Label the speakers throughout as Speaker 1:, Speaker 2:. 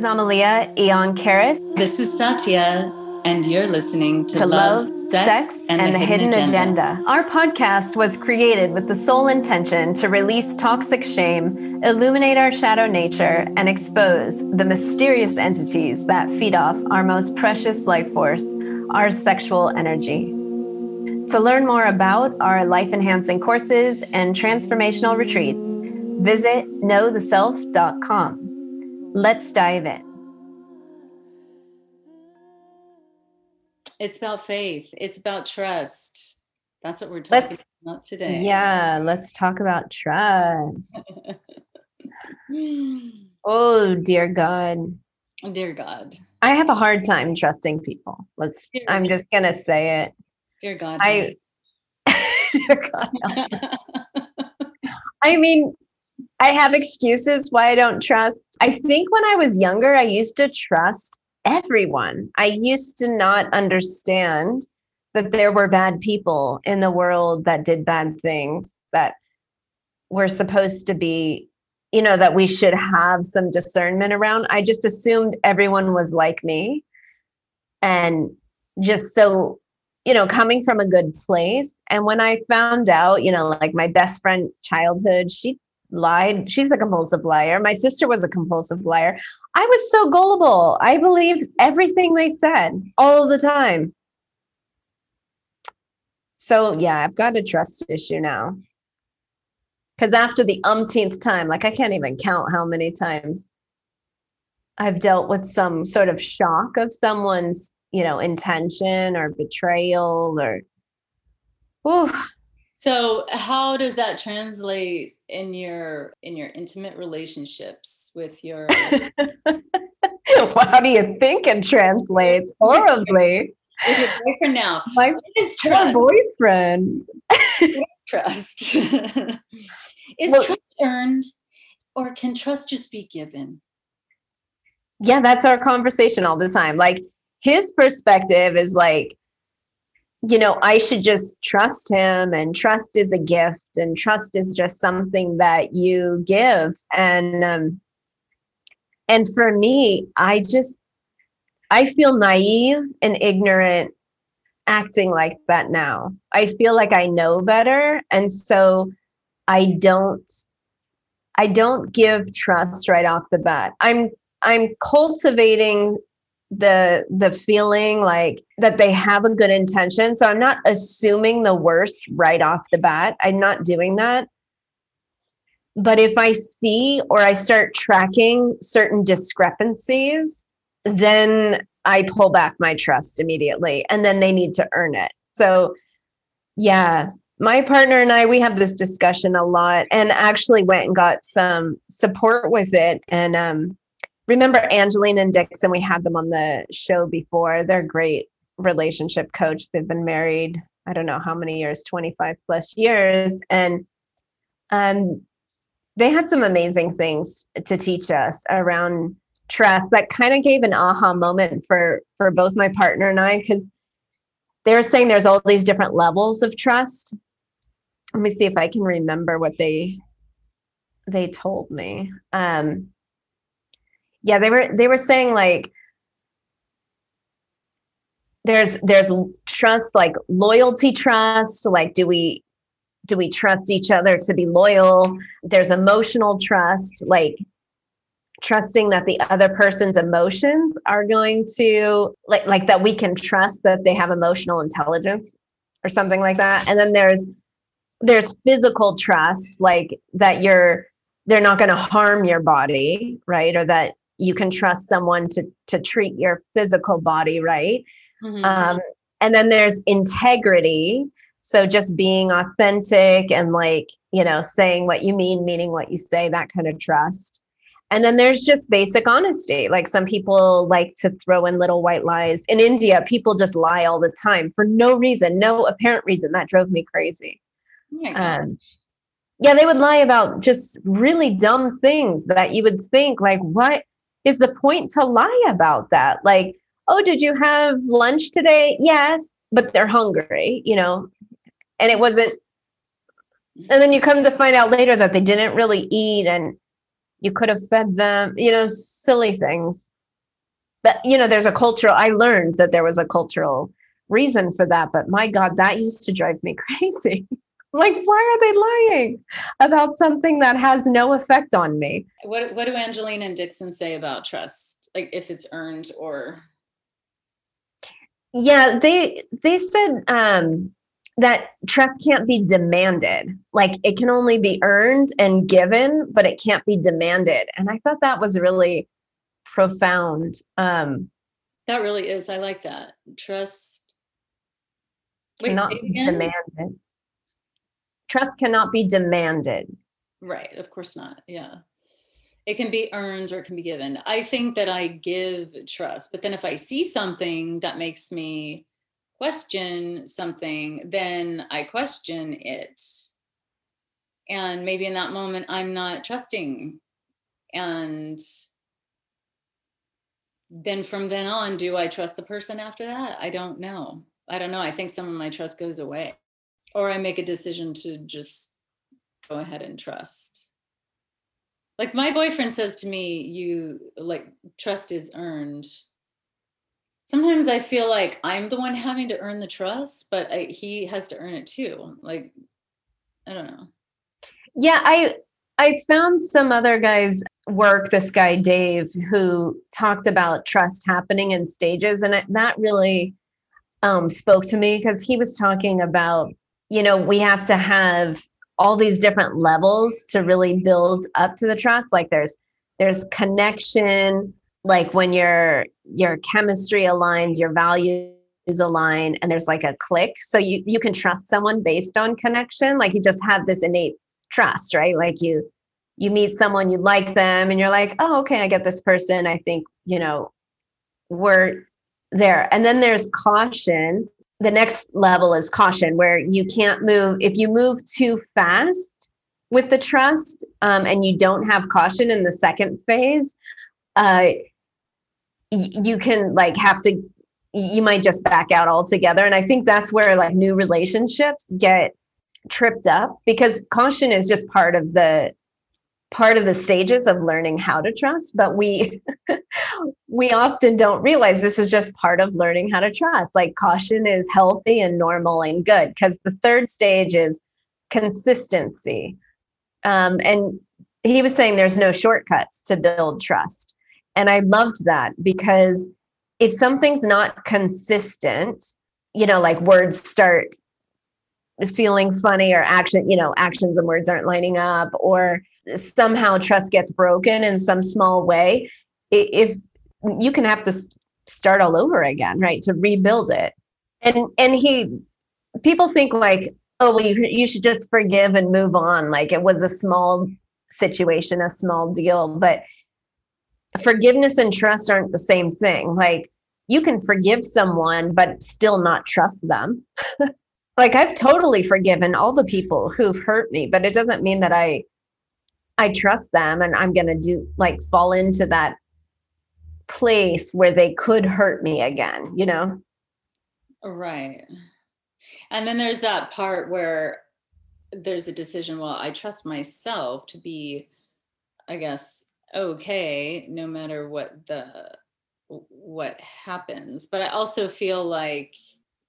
Speaker 1: is Amalia Eon Karis.
Speaker 2: This is Satya, and you're listening to,
Speaker 1: to
Speaker 2: Love,
Speaker 1: Love,
Speaker 2: Sex,
Speaker 1: Sex, and, the, Hidden, agenda. Our podcast was created with the sole intention to release toxic shame, illuminate our shadow nature, and expose the mysterious entities that feed off our most precious life force, our sexual energy. To learn more about our life enhancing courses and transformational retreats, visit knowtheself.com. Let's dive in.
Speaker 2: It's about faith, it's about trust. That's what we're talking
Speaker 1: Let's-
Speaker 2: about today.
Speaker 1: Yeah, let's talk about trust. Oh, dear God.
Speaker 2: Dear God.
Speaker 1: I have a hard time trusting people. Let's,
Speaker 2: Dear
Speaker 1: I'm
Speaker 2: me.
Speaker 1: just going to say it.
Speaker 2: Dear God.
Speaker 1: I, dear God. I mean, I have excuses why I don't trust. I think when I was younger, I used to trust everyone. I used to not understand that there were bad people in the world that did bad things that were supposed to be, you know, that we should have some discernment around. I just assumed everyone was like me. And just so you know, coming from a good place. And when I found out, you know, like my best friend childhood, she lied. She's a compulsive liar. My sister was a compulsive liar. I was so gullible. I believed everything they said all the time. So yeah, I've got a trust issue now. Because after the umpteenth time, like I can't even count how many times I've dealt with some sort of shock of someone's you know intention or betrayal or Ooh,
Speaker 2: so how does that translate in your in your intimate relationships with your
Speaker 1: how do you think it translates horribly
Speaker 2: with your boyfriend now?
Speaker 1: my
Speaker 2: is trust?
Speaker 1: boyfriend
Speaker 2: trust? is
Speaker 1: Well-
Speaker 2: trust earned or can trust just be given?
Speaker 1: yeah that's our conversation all the time like his perspective is like you know i should just trust him and trust is a gift and trust is just something that you give. And um and for me i just i feel naive and ignorant acting like that now. I feel like i know better and so i don't i don't give trust right off the bat. I'm i'm cultivating the the feeling like that they have a good intention. So i'm not assuming the worst right off the bat. I'm not doing that. But if i see or i start tracking certain discrepancies then i pull back my trust immediately and then they need to earn it. So yeah my partner and i we have this discussion a lot and actually went and got some support with it. And um remember Angeline and Dixon, we had them on the show before. They're great relationship coach. They've been married, I don't know how many years, 25 plus years. And um, they had some amazing things to teach us around trust that kind of gave an aha moment for for both my partner and I, because they were saying there's all these different levels of trust. Let me see if I can remember what they they told me. Um, yeah they were they were saying like there's there's trust like loyalty trust like do we do we trust each other to be loyal? There's emotional trust like trusting that the other person's emotions are going to like like that we can trust that they have emotional intelligence or something like that. And then there's there's physical trust like that you're they're not going to harm your body right? Or that you can trust someone to to treat your physical body right.
Speaker 2: Mhm.
Speaker 1: um, and then there's integrity. So just being authentic and like you know saying what you mean meaning what you say that kind of trust. And then there's just basic honesty. Like some people like to throw in little white lies. In india people just lie all the time for no reason no apparent reason. That drove me crazy.
Speaker 2: Oh
Speaker 1: um, yeah, they would lie about just really dumb things that you would think, like, what is the point to lie about that? Like, oh, did you have lunch today? Yes, but they're hungry, you know, and it wasn't. And then you come to find out later that they didn't really eat, and you could have fed them you know silly things but you know there's a cultural i learned that there was a cultural reason for that but my god that used to drive me crazy like why are they lying about something that has no effect on me?
Speaker 2: What what do Angelina and dixon say about trust? Like if it's earned or?
Speaker 1: Yeah they they said um that trust can't be demanded. Like it can only be earned and given but it can't be demanded. And i thought that was really profound um.
Speaker 2: That really is. I like that. Trust.
Speaker 1: Wait, cannot be demanded trust cannot be demanded.
Speaker 2: Right of course not yeah. It can be earned or it can be given. I think that i give trust but then if i see something that makes me question something then i question it. And maybe in that moment i'm not trusting. And then from then on do i trust the person after that? I don't know. I don't know. I think some of my trust goes away or I make a decision to just go ahead and trust. Like my boyfriend says to me, you like trust is earned. Sometimes I feel like I'm the one having to earn the trust, but I, he has to earn it too. Like, I don't know.
Speaker 1: Yeah, I I found some other guys work. This guy Dave, who talked about trust happening in stages, and that really um, spoke to me because he was talking about you know, we have to have all these different levels to really build up to the trust. Like there's there's connection, like when your your chemistry aligns, your values align, and there's like a click. So you you can trust someone based on connection. Like you just have this innate trust, right? Like you you meet someone, you like them, and you're like, oh, okay, I get this person. I think, you know, we're there. And then there's caution, the next level is caution where you can't move if you move too fast with the trust um, and you don't have caution in the second phase uh, you can like have to you might just back out altogether. And i think that's where like new relationships get tripped up because caution is just part of the part of the stages of learning how to trust but we we often don't realize this is just part of learning how to trust. Like caution is healthy and normal and good because the third stage is consistency. Um, and he was saying there's no shortcuts to build trust. And i loved that because if something's not consistent you know like words start feeling funny or action you know actions and words aren't lining up or somehow trust gets broken in some small way if you can have to start all over again right to rebuild it. And and he people think like oh well you, you should just forgive and move on like it was a small situation a small deal but forgiveness and trust aren't the same thing. Like you can forgive someone but still not trust them. Like I've totally forgiven all the people who've hurt me, but it doesn't mean that I I trust them and I'm going to do like fall into that place where they could hurt me again, you know?
Speaker 2: Right. And then there's that part where there's a decision, well, I trust myself to be I guess okay no matter what the what happens. But I also feel like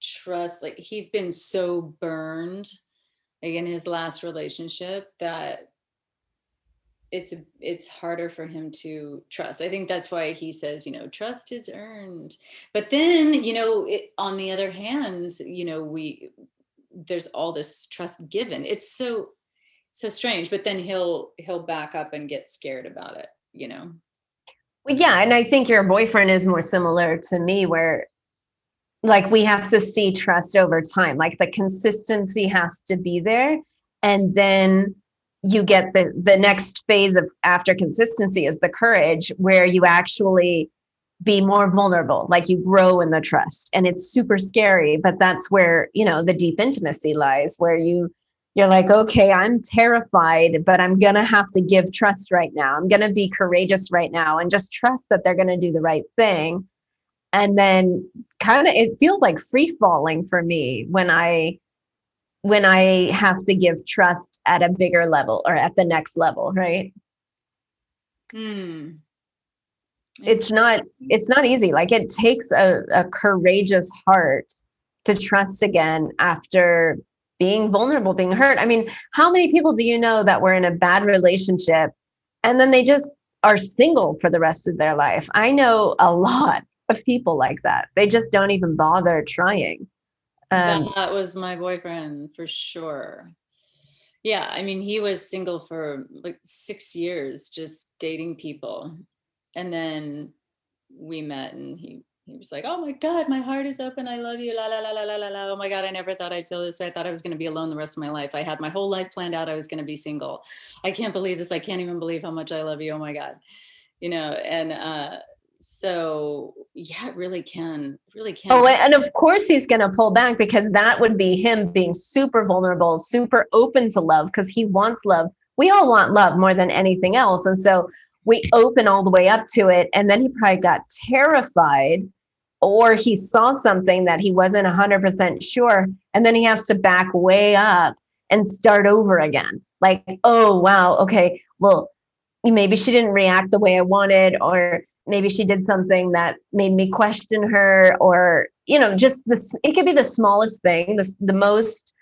Speaker 2: trust like he's been so burned like in his last relationship that it's it's harder for him to trust. I think that's why he says you know trust is earned. But then you know it, on the other hand you know we there's all this trust given. It's so so strange but then he'll he'll back up and get scared about it you know?
Speaker 1: Well yeah and i think your boyfriend is more similar to me where like we have to see trust over time. Like the consistency has to be there and then you get the the next phase of after consistency is the courage where you actually be more vulnerable like you grow in the trust. And it's super scary but that's where you know the deep intimacy lies where you you're like okay i'm terrified but i'm going to have to give trust right now. I'm going to be courageous right now and just trust that they're going to do the right thing. And then kind of it feels like free falling for me when i when i have to give trust at a bigger level or at the next level right?
Speaker 2: Hmm.
Speaker 1: it's not it's not easy. Like it takes a, a courageous heart to trust again after being vulnerable being hurt. I mean how many people do you know that were in a bad relationship and then they just are single for the rest of their life? I know a lot of people like that. They just don't even bother trying
Speaker 2: um, that was my boyfriend for sure yeah i mean he was single for like six years just dating people and then we met and he he was like, "Oh my God, my heart is open. I love you." La la la la la la la. Oh my God, I never thought I'd feel this way. I thought I was going to be alone the rest of my life. I had my whole life planned out. I was going to be single. I can't believe this. I can't even believe how much I love you. Oh my God, you know. And uh, so yeah, it really can, really can.
Speaker 1: Oh, and of course he's going to pull back because that would be him being super vulnerable, super open to love because he wants love. We all want love more than anything else, and so we open all the way up to it and then he probably got terrified or he saw something that he wasn't 100% sure and then he has to back way up and start over again like oh wow okay well maybe she didn't react the way i wanted or maybe she did something that made me question her or you know just this it could be the smallest thing the, the most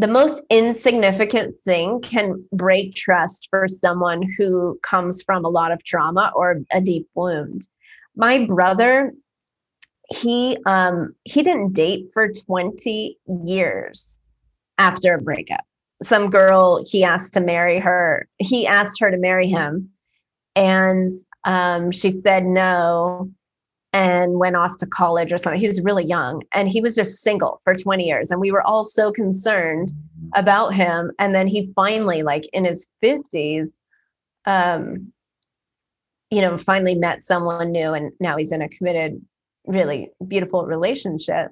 Speaker 1: the most insignificant thing can break trust for someone who comes from a lot of trauma or a deep wound. My brother, he um he didn't date for 20 years after a breakup. Some girl he asked to marry her. He asked her to marry him and um she said no and went off to college or something. He was really young and he was just single for 20 years. And we were all so concerned about him. And then he finally, like in his 50s, um, you know, finally met someone new and now he's in a committed, really beautiful relationship.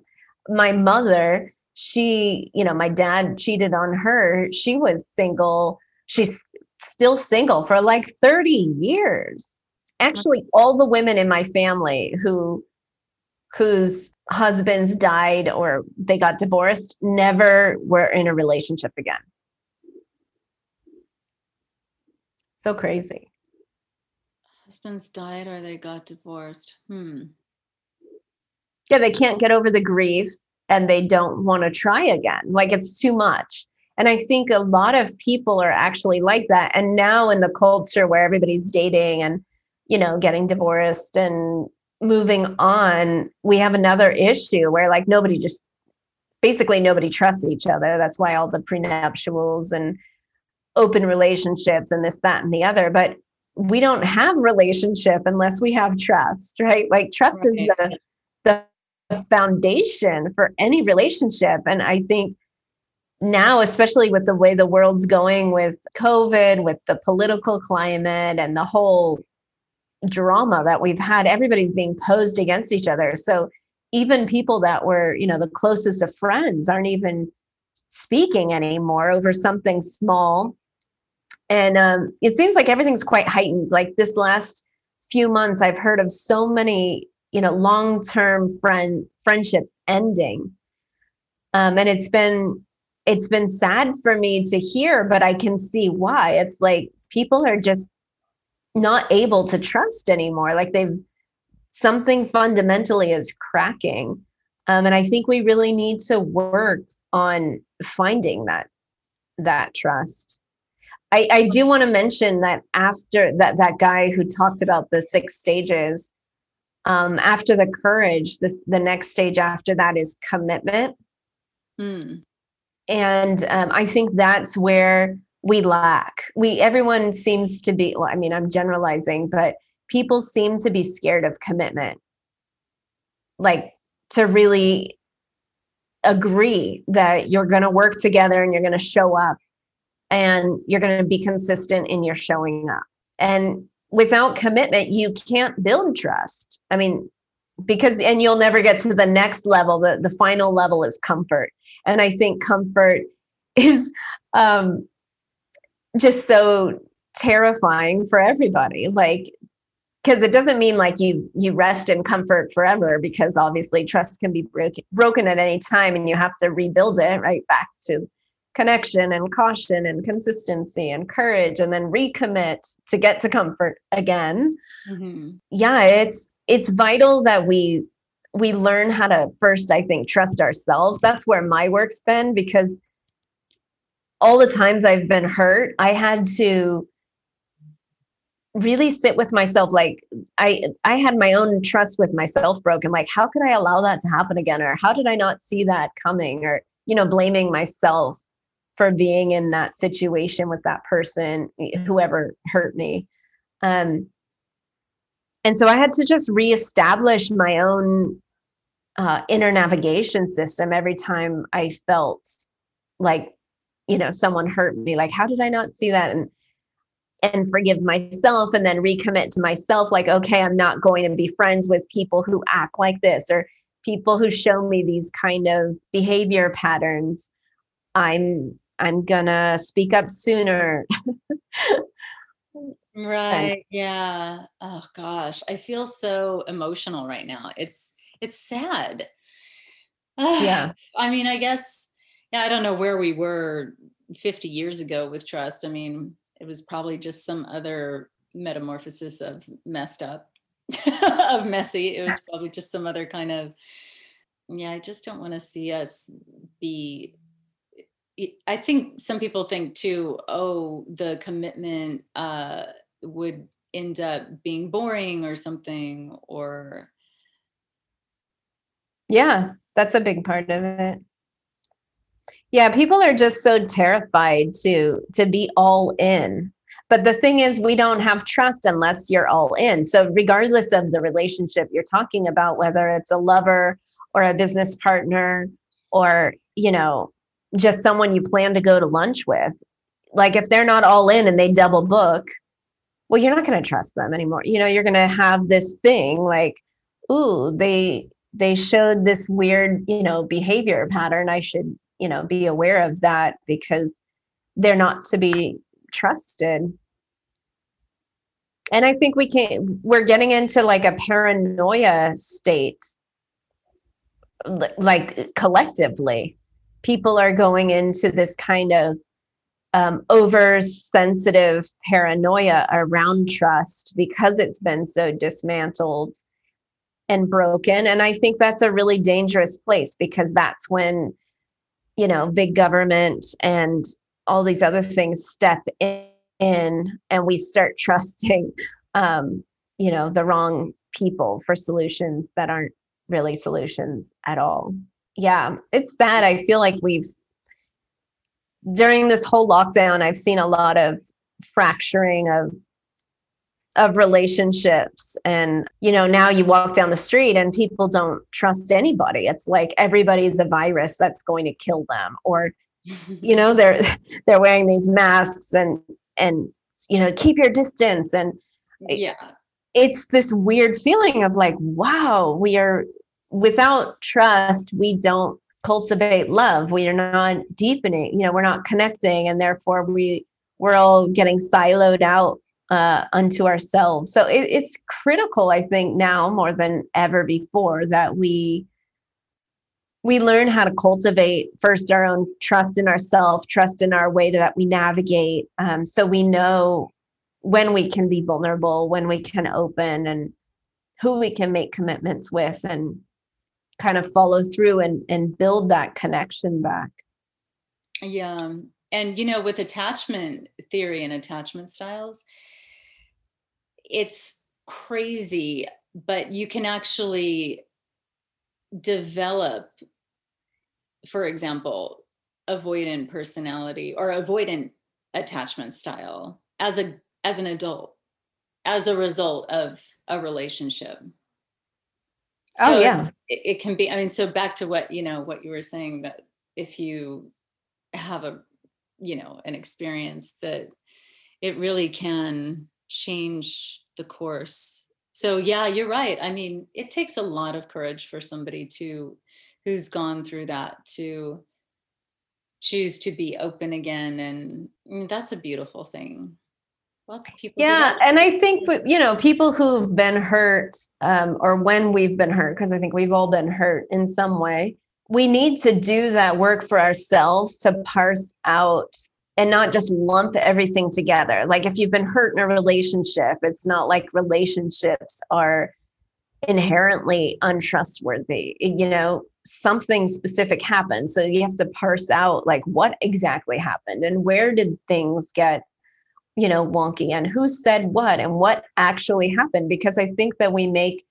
Speaker 1: My mother, she, you know, my dad cheated on her. She was single. She's still single for like 30 years. Actually all the women in my family who whose husbands died or they got divorced never were in a relationship again. So crazy.
Speaker 2: Husbands died or they got divorced. Hmm.
Speaker 1: Yeah they can't get over the grief and they don't want to try again like it's too much and i think a lot of people are actually like that and now in the culture where everybody's dating and you know, getting divorced and moving on, we have another issue where like nobody just basically nobody trusts each other. That's why all the prenuptials and open relationships and this, that, and the other. But we don't have relationship unless we have trust, right? Like trust right. is the the foundation for any relationship. And I think now, especially with the way the world's going with COVID, with the political climate and the whole drama that we've had everybody's being posed against each other. So even people that were you know the closest of friends aren't even speaking anymore over something small. And um, it seems like everything's quite heightened. Like this last few months i've heard of so many you know long-term friend friendships ending um, and it's been it's been sad for me to hear but i can see why it's like people are just not able to trust anymore. Like they've something fundamentally is cracking. Um, and I think we really need to work on finding that that trust. I, I do want to mention that after that that guy who talked about the six stages, um, after the courage, this the next stage after that is commitment. Mm. And um, I think that's where we lack. We everyone seems to be well, I mean, I'm generalizing, but people seem to be scared of commitment. Like to really agree that you're going to work together and you're going to show up and you're going to be consistent in your showing up. And without commitment, you can't build trust. I mean, because and you'll never get to the next level. The the final level is comfort. And I think comfort is um just so terrifying for everybody like because it doesn't mean like you you rest in comfort forever because obviously trust can be broken broken at any time and you have to rebuild it right back to connection and caution and consistency and courage and then recommit to get to comfort again. Mm-hmm. yeah it's it's vital that we we learn how to first i think trust ourselves. That's where my work's been because all the times i've been hurt i had to really sit with myself like i i had my own trust with myself broken like how could i allow that to happen again? Or how did i not see that coming? Or you know blaming myself for being in that situation with that person whoever hurt me. Um and so i had to just reestablish my own uh, inner navigation system every time i felt like you know someone hurt me like how did i not see that? And and forgive myself and then recommit to myself like okay i'm not going to be friends with people who act like this or people who show me these kind of behavior patterns. I'm i'm gonna speak up sooner.
Speaker 2: Right yeah. Oh gosh i feel so emotional right now. It's it's sad.
Speaker 1: Yeah.
Speaker 2: I mean i guess yeah i don't know where we were 50 years ago with trust. I mean it was probably just some other metamorphosis of messed up of messy. It was probably just some other kind of yeah i just don't want to see us be i think some people think too oh the commitment uh would end up being boring or something or
Speaker 1: yeah that's a big part of it yeah, people are just so terrified to to be all in. But the thing is we don't have trust unless you're all in. So regardless of the relationship you're talking about whether it's a lover or a business partner or, you know, just someone you plan to go to lunch with, like if they're not all in and they double book, well you're not going to trust them anymore. You know, you're going to have this thing like ooh, they they showed this weird, you know, behavior pattern. I should you know be aware of that because they're not to be trusted and i think we can we're getting into like a paranoia state like collectively people are going into this kind of um, oversensitive paranoia around trust because it's been so dismantled and broken. And i think that's a really dangerous place because that's when you know big government and all these other things step in and we start trusting um, you know the wrong people for solutions that aren't really solutions at all yeah it's sad. I feel like we've during this whole lockdown i've seen a lot of fracturing of of relationships. And you know now you walk down the street and people don't trust anybody. It's like everybody's a virus that's going to kill them or you know they're they're wearing these masks and and you know keep your distance. And
Speaker 2: yeah.
Speaker 1: it's this weird feeling of like wow we are without trust we don't cultivate love we are not deepening you know we're not connecting and therefore we we're all getting siloed out uh, unto ourselves. So it, it's critical, I think, now more than ever before that we we learn how to cultivate first our own trust in ourselves, trust in our way that we navigate, um, so we know when we can be vulnerable, when we can open, and who we can make commitments with, and kind of follow through and and build that connection back.
Speaker 2: Yeah. And you know, with attachment theory and attachment styles, it's crazy, but you can actually develop, for example, avoidant personality or avoidant attachment style as a as an adult as a result of a relationship
Speaker 1: oh so yeah
Speaker 2: it, it, can be i mean so back to what you know what you were saying that if you have a you know an experience that it really can change the course. So yeah, you're right. I mean, it takes a lot of courage for somebody to who's gone through that to choose to be open again and mm, that's a beautiful thing lots of people
Speaker 1: yeah and i think you know people who've been hurt um, or when we've been hurt because i think we've all been hurt in some way we need to do that work for ourselves to parse out and not just lump everything together. Like if you've been hurt in a relationship, it's not like relationships are inherently untrustworthy. You know, something specific happened. So you have to parse out like what exactly happened and where did things get, you know, wonky and who said what and what actually happened. Because I think that we make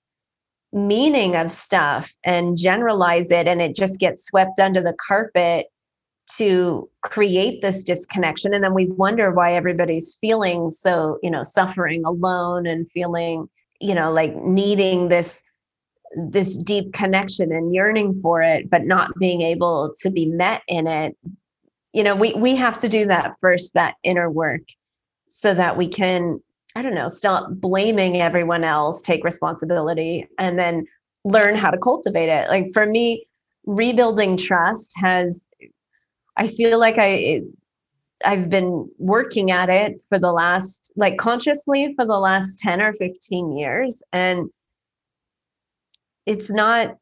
Speaker 1: meaning of stuff and generalize it and it just gets swept under the carpet to create this disconnection and then we wonder why everybody's feeling so you know suffering alone and feeling you know like needing this this deep connection and yearning for it but not being able to be met in it you know we we have to do that first that inner work so that we can i don't know stop blaming everyone else take responsibility and then learn how to cultivate it like for me rebuilding trust has i feel like i I've been working at it for the last, like consciously for the last 10 or 15 years. And it's not,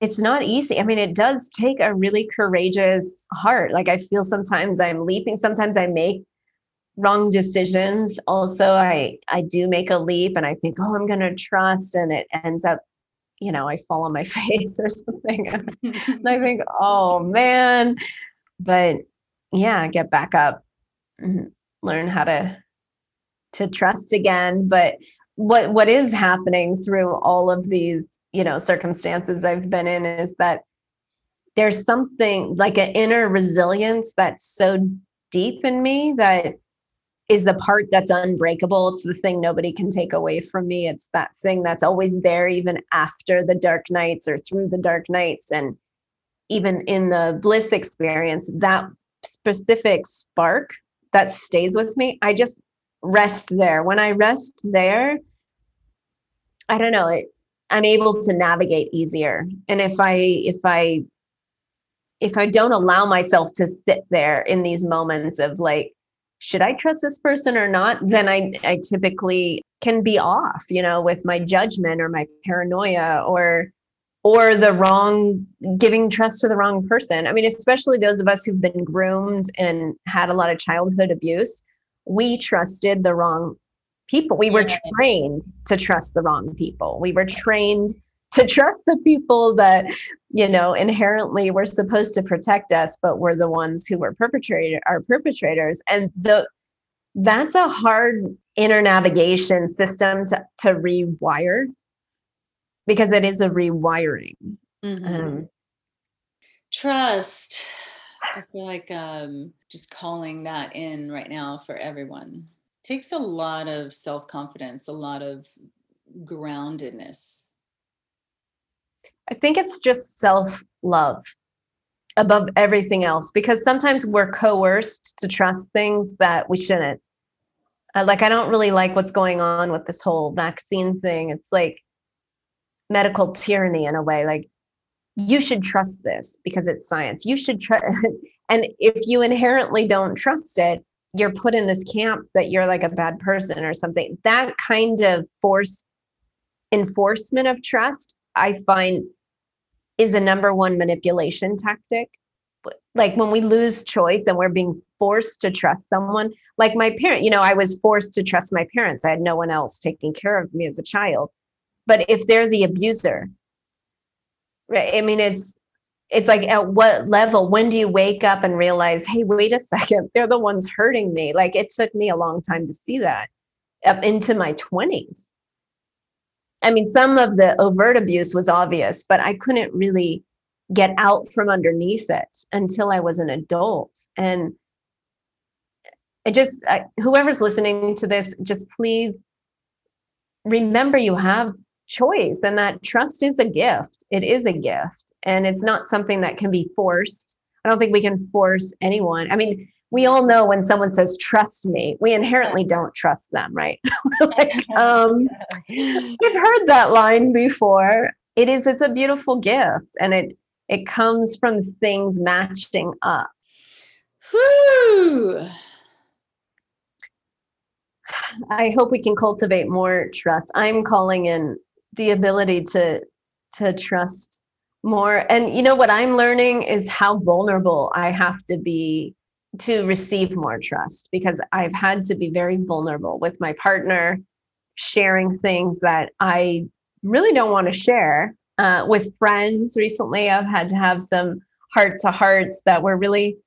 Speaker 1: it's not easy. I mean, it does take a really courageous heart. Like I feel sometimes I'm leaping, sometimes I make wrong decisions. Also, I, I do make a leap and I think, oh, I'm going to trust. And it ends up, you know, I fall on my face or something. and I think, oh man, but yeah get back up learn how to to trust again but what what is happening through all of these you know circumstances i've been in is that there's something like an inner resilience that's so deep in me that is the part that's unbreakable it's the thing nobody can take away from me it's that thing that's always there even after the dark nights or through the dark nights and even in the bliss experience that specific spark that stays with me, I just rest there. When I rest there, I don't know, it, I'm able to navigate easier. And if I if I if I don't allow myself to sit there in these moments of like, should I trust this person or not? Then I I typically can be off, you know, with my judgment or my paranoia or or the wrong giving trust to the wrong person. I mean, especially those of us who've been groomed and had a lot of childhood abuse, we trusted the wrong people. We were trained to trust the wrong people. We were trained to trust the people that, you know, inherently were supposed to protect us, but were the ones who were perpetrator our perpetrators. And the that's a hard inner navigation system to, to rewire because it is a rewiring. Mm-hmm. Um,
Speaker 2: Trust. I feel like um, just calling that in right now for everyone takes a lot of self confidence, a lot of groundedness.
Speaker 1: I think it's just self love above everything else because sometimes we're coerced to trust things that we shouldn't. Uh, like, I don't really like what's going on with this whole vaccine thing. It's like, medical tyranny in a way like you should trust this because it's science you should trust and if you inherently don't trust it you're put in this camp that you're like a bad person or something that kind of force enforcement of trust i find is a number one manipulation tactic. Like when we lose choice and we're being forced to trust someone like my parent you know i was forced to trust my parents. I had no one else taking care of me as a child. But if they're the abuser right i mean it's it's like at what level when do you wake up and realize hey wait a second they're the ones hurting me. Like it took me a long time to see that up into my 20s i mean some of the overt abuse was obvious but i couldn't really get out from underneath it until i was an adult. And it just I, whoever's listening to this just please remember you have choice and that trust is a gift. It is a gift and it's not something that can be forced. I don't think we can force anyone. I mean we all know when someone says trust me we inherently don't trust them right like um i've heard that line before it is it's a beautiful gift and it it comes from things matching up Whew. I hope we can cultivate more trust. I'm calling in the ability to to trust more and you know what i'm learning is how vulnerable i have to be to receive more trust because i've had to be very vulnerable with my partner sharing things that i really don't want to share uh, with friends recently. I've had to have some heart to hearts that were really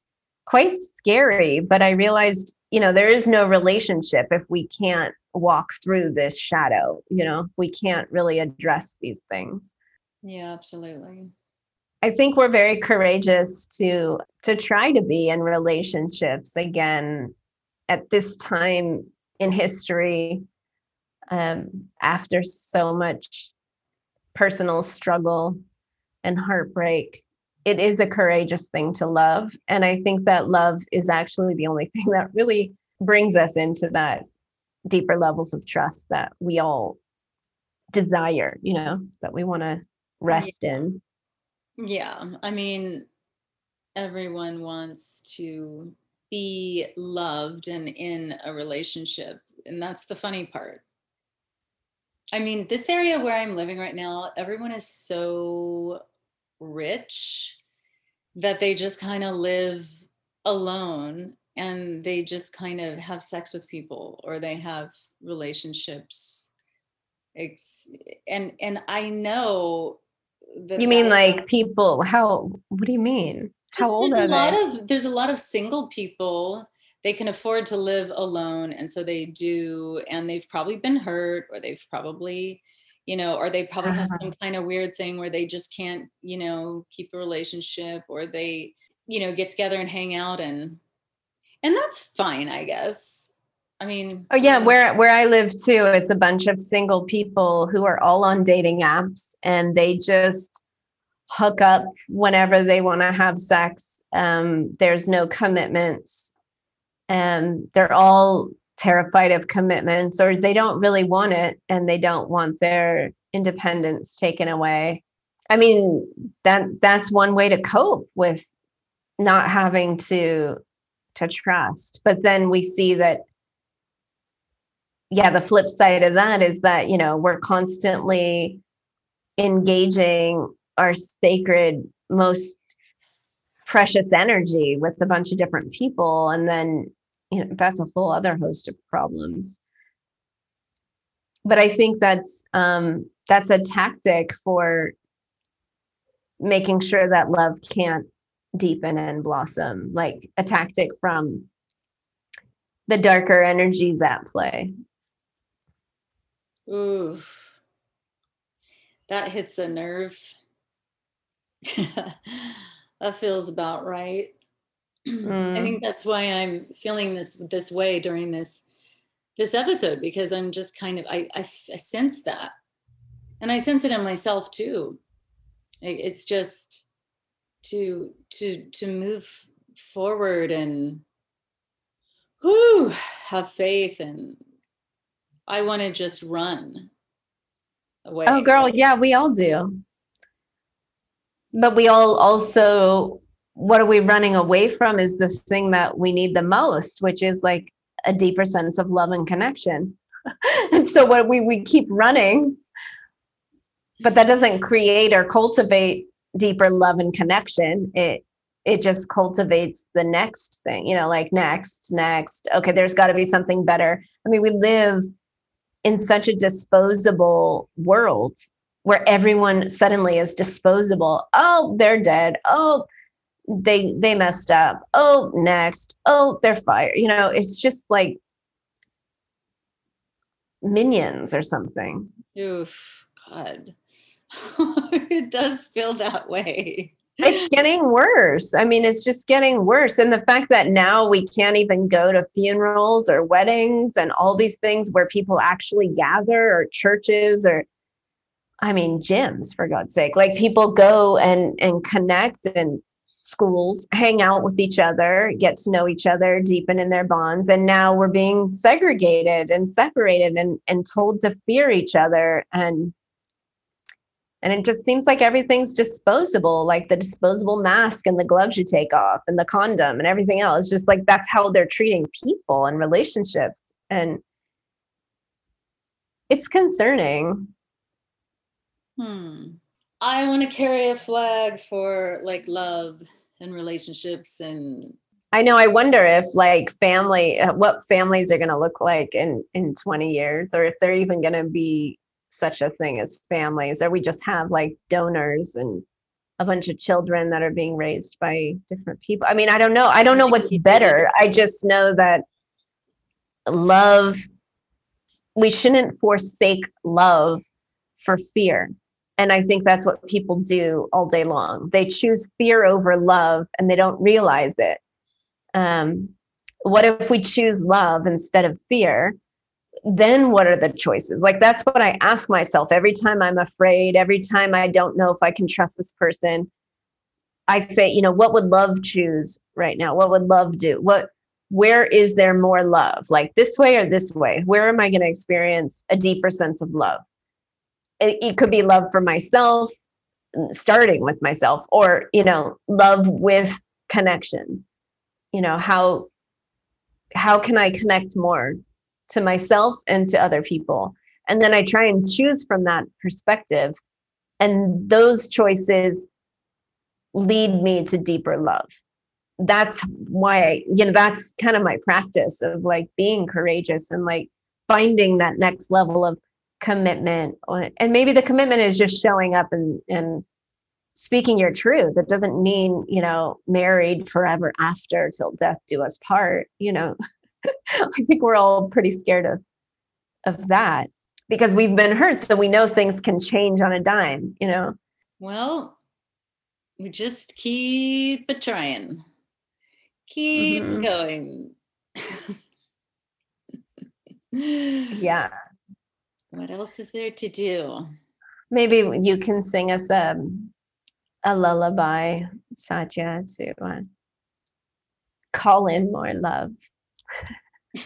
Speaker 1: quite scary but i realized you know there is no relationship if we can't walk through this shadow you know we can't really address these things.
Speaker 2: Yeah absolutely
Speaker 1: i think we're very courageous to to try to be in relationships again at this time in history um, after so much personal struggle and heartbreak it is a courageous thing to love. And I think that love is actually the only thing that really brings us into that deeper levels of trust that we all desire, you know, that we want to rest in.
Speaker 2: Yeah. I mean, everyone wants to be loved and in a relationship. And that's the funny part. I mean, this area where I'm living right now, everyone is so rich that they just kind of live alone and they just kind of have sex with people or they have relationships it's, and and i know
Speaker 1: you mean like people how what do you mean how old are
Speaker 2: a
Speaker 1: they
Speaker 2: lot of there's a lot of single people they can afford to live alone and so they do and they've probably been hurt or they've probably you know, or they probably have uh-huh. some kind of weird thing where they just can't, you know, keep a relationship or they, you know, get together and hang out and and that's fine, I guess. I mean,
Speaker 1: oh yeah, where where I live too, it's a bunch of single people who are all on dating apps and they just hook up whenever they want to have sex. Um, there's no commitments. and um, they're all terrified of commitments or they don't really want it and they don't want their independence taken away i mean that that's one way to cope with not having to to trust but then we see that yeah the flip side of that is that you know we're constantly engaging our sacred most precious energy with a bunch of different people and then you know, that's a whole other host of problems. But I think that's um, that's a tactic for making sure that love can't deepen and blossom, like a tactic from the darker energies at play.
Speaker 2: Ooh, that hits a nerve. that feels about right. Mm. I think that's why I'm feeling this this way during this this episode because I'm just kind of I, I, I sense that, and I sense it in myself too. It's just to to to move forward and whoo, have faith and I want to just run away.
Speaker 1: Oh, girl, yeah, we all do. But we all also what are we running away from is the thing that we need the most, which is like a deeper sense of love and connection. and so what we we keep running, but that doesn't create or cultivate deeper love and connection. It it just cultivates the next thing, you know, like next, next. Okay, there's got to be something better. I mean, we live in such a disposable world where everyone suddenly is disposable. Oh, they're dead. Oh, they they messed up. Oh next. Oh they're fired. You know it's just like minions or something.
Speaker 2: Oof. God. It does feel that way
Speaker 1: it's getting worse i mean it's just getting worse and the fact that now we can't even go to funerals or weddings and all these things where people actually gather or churches or i mean gyms for god's sake like people go and and connect and schools hang out with each other, get to know each other, deepen in their bonds. And now we're being segregated and separated and, and told to fear each other. And and it just seems like everything's disposable, like the disposable mask and the gloves you take off and the condom and everything else. Just like that's how they're treating people and relationships. And it's concerning.
Speaker 2: Hmm. I want to carry a flag for like love and relationships and
Speaker 1: I know I wonder if like family uh, what families are going to look like in in 20 years or if they're even going to be such a thing as families or we just have like donors and a bunch of children that are being raised by different people. I mean, I don't know. I don't know what's better. I just know that love we shouldn't forsake love for fear. And I think that's what people do all day long. They choose fear over love and they don't realize it. Um, what if we choose love instead of fear? Then what are the choices? Like, that's what I ask myself every time I'm afraid, every time I don't know if I can trust this person. I say, you know, what would love choose right now? What would love do? What, where is there more love? Like this way or this way? Where am I going to experience a deeper sense of love? it, it could be love for myself mm, starting with myself or you know love with connection you know how how can i connect more to myself and to other people. And then i try and choose from that perspective. And those choices lead me to deeper love. That's why I, you know that's kind of my practice of like being courageous and like finding that next level of commitment and maybe the commitment is just showing up and and speaking your truth. It doesn't mean you know married forever after till death do us part you know i think we're all pretty scared of of that because we've been hurt so we know things can change on a dime you know
Speaker 2: well we just keep a trying keep mm-hmm. going
Speaker 1: yeah
Speaker 2: what else is there to do?
Speaker 1: Maybe you can sing us a, um, a lullaby, Satya, to uh, call in more love.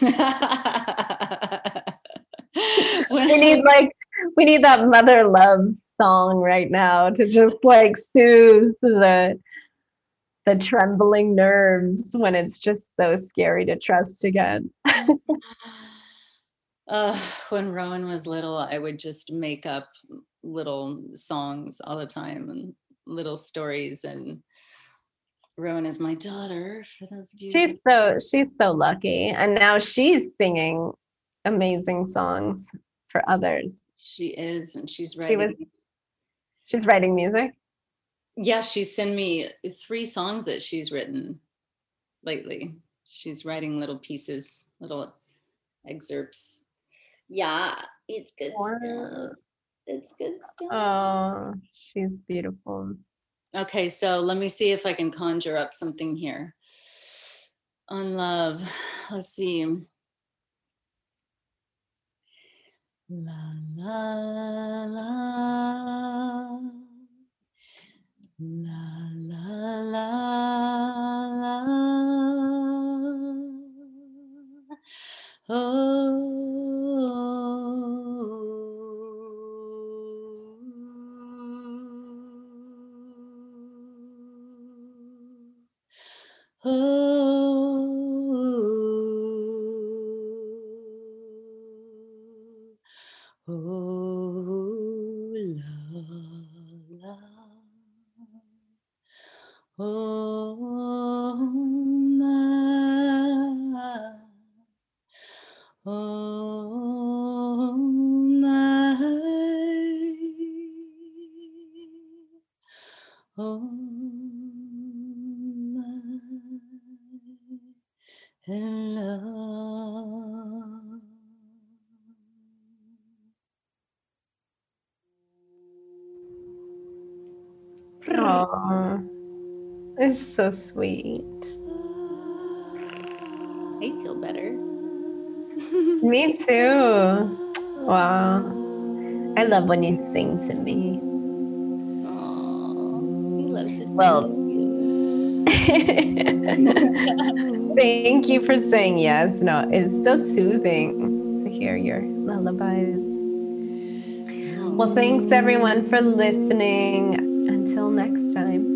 Speaker 1: we need like we need that mother love song right now to just like soothe the the trembling nerves when it's just so scary to trust again.
Speaker 2: uh, when Rowan was little, I would just make up little songs all the time and little stories. And Rowan is my daughter. For those of you,
Speaker 1: she's so she's so lucky, and now she's singing amazing songs for others.
Speaker 2: She is, and she's writing. She was,
Speaker 1: she's writing music.
Speaker 2: Yeah, she's sent me three songs that she's written lately. She's writing little pieces, little excerpts yeah, it's good stuff. It's good stuff.
Speaker 1: Oh, she's beautiful.
Speaker 2: Okay, so let me see if I can conjure up something here on love. Let's see. La la la la la la
Speaker 1: so sweet.
Speaker 2: I feel better.
Speaker 1: me too. Wow. I love when you sing to me.
Speaker 2: Aww, he loves to
Speaker 1: well, Thank you for saying yes. No, it's so soothing to hear your lullabies. Well, thanks everyone for listening. Until next time.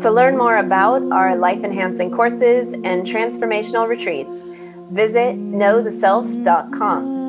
Speaker 1: To learn more about our life enhancing courses and transformational retreats, visit knowtheself.com.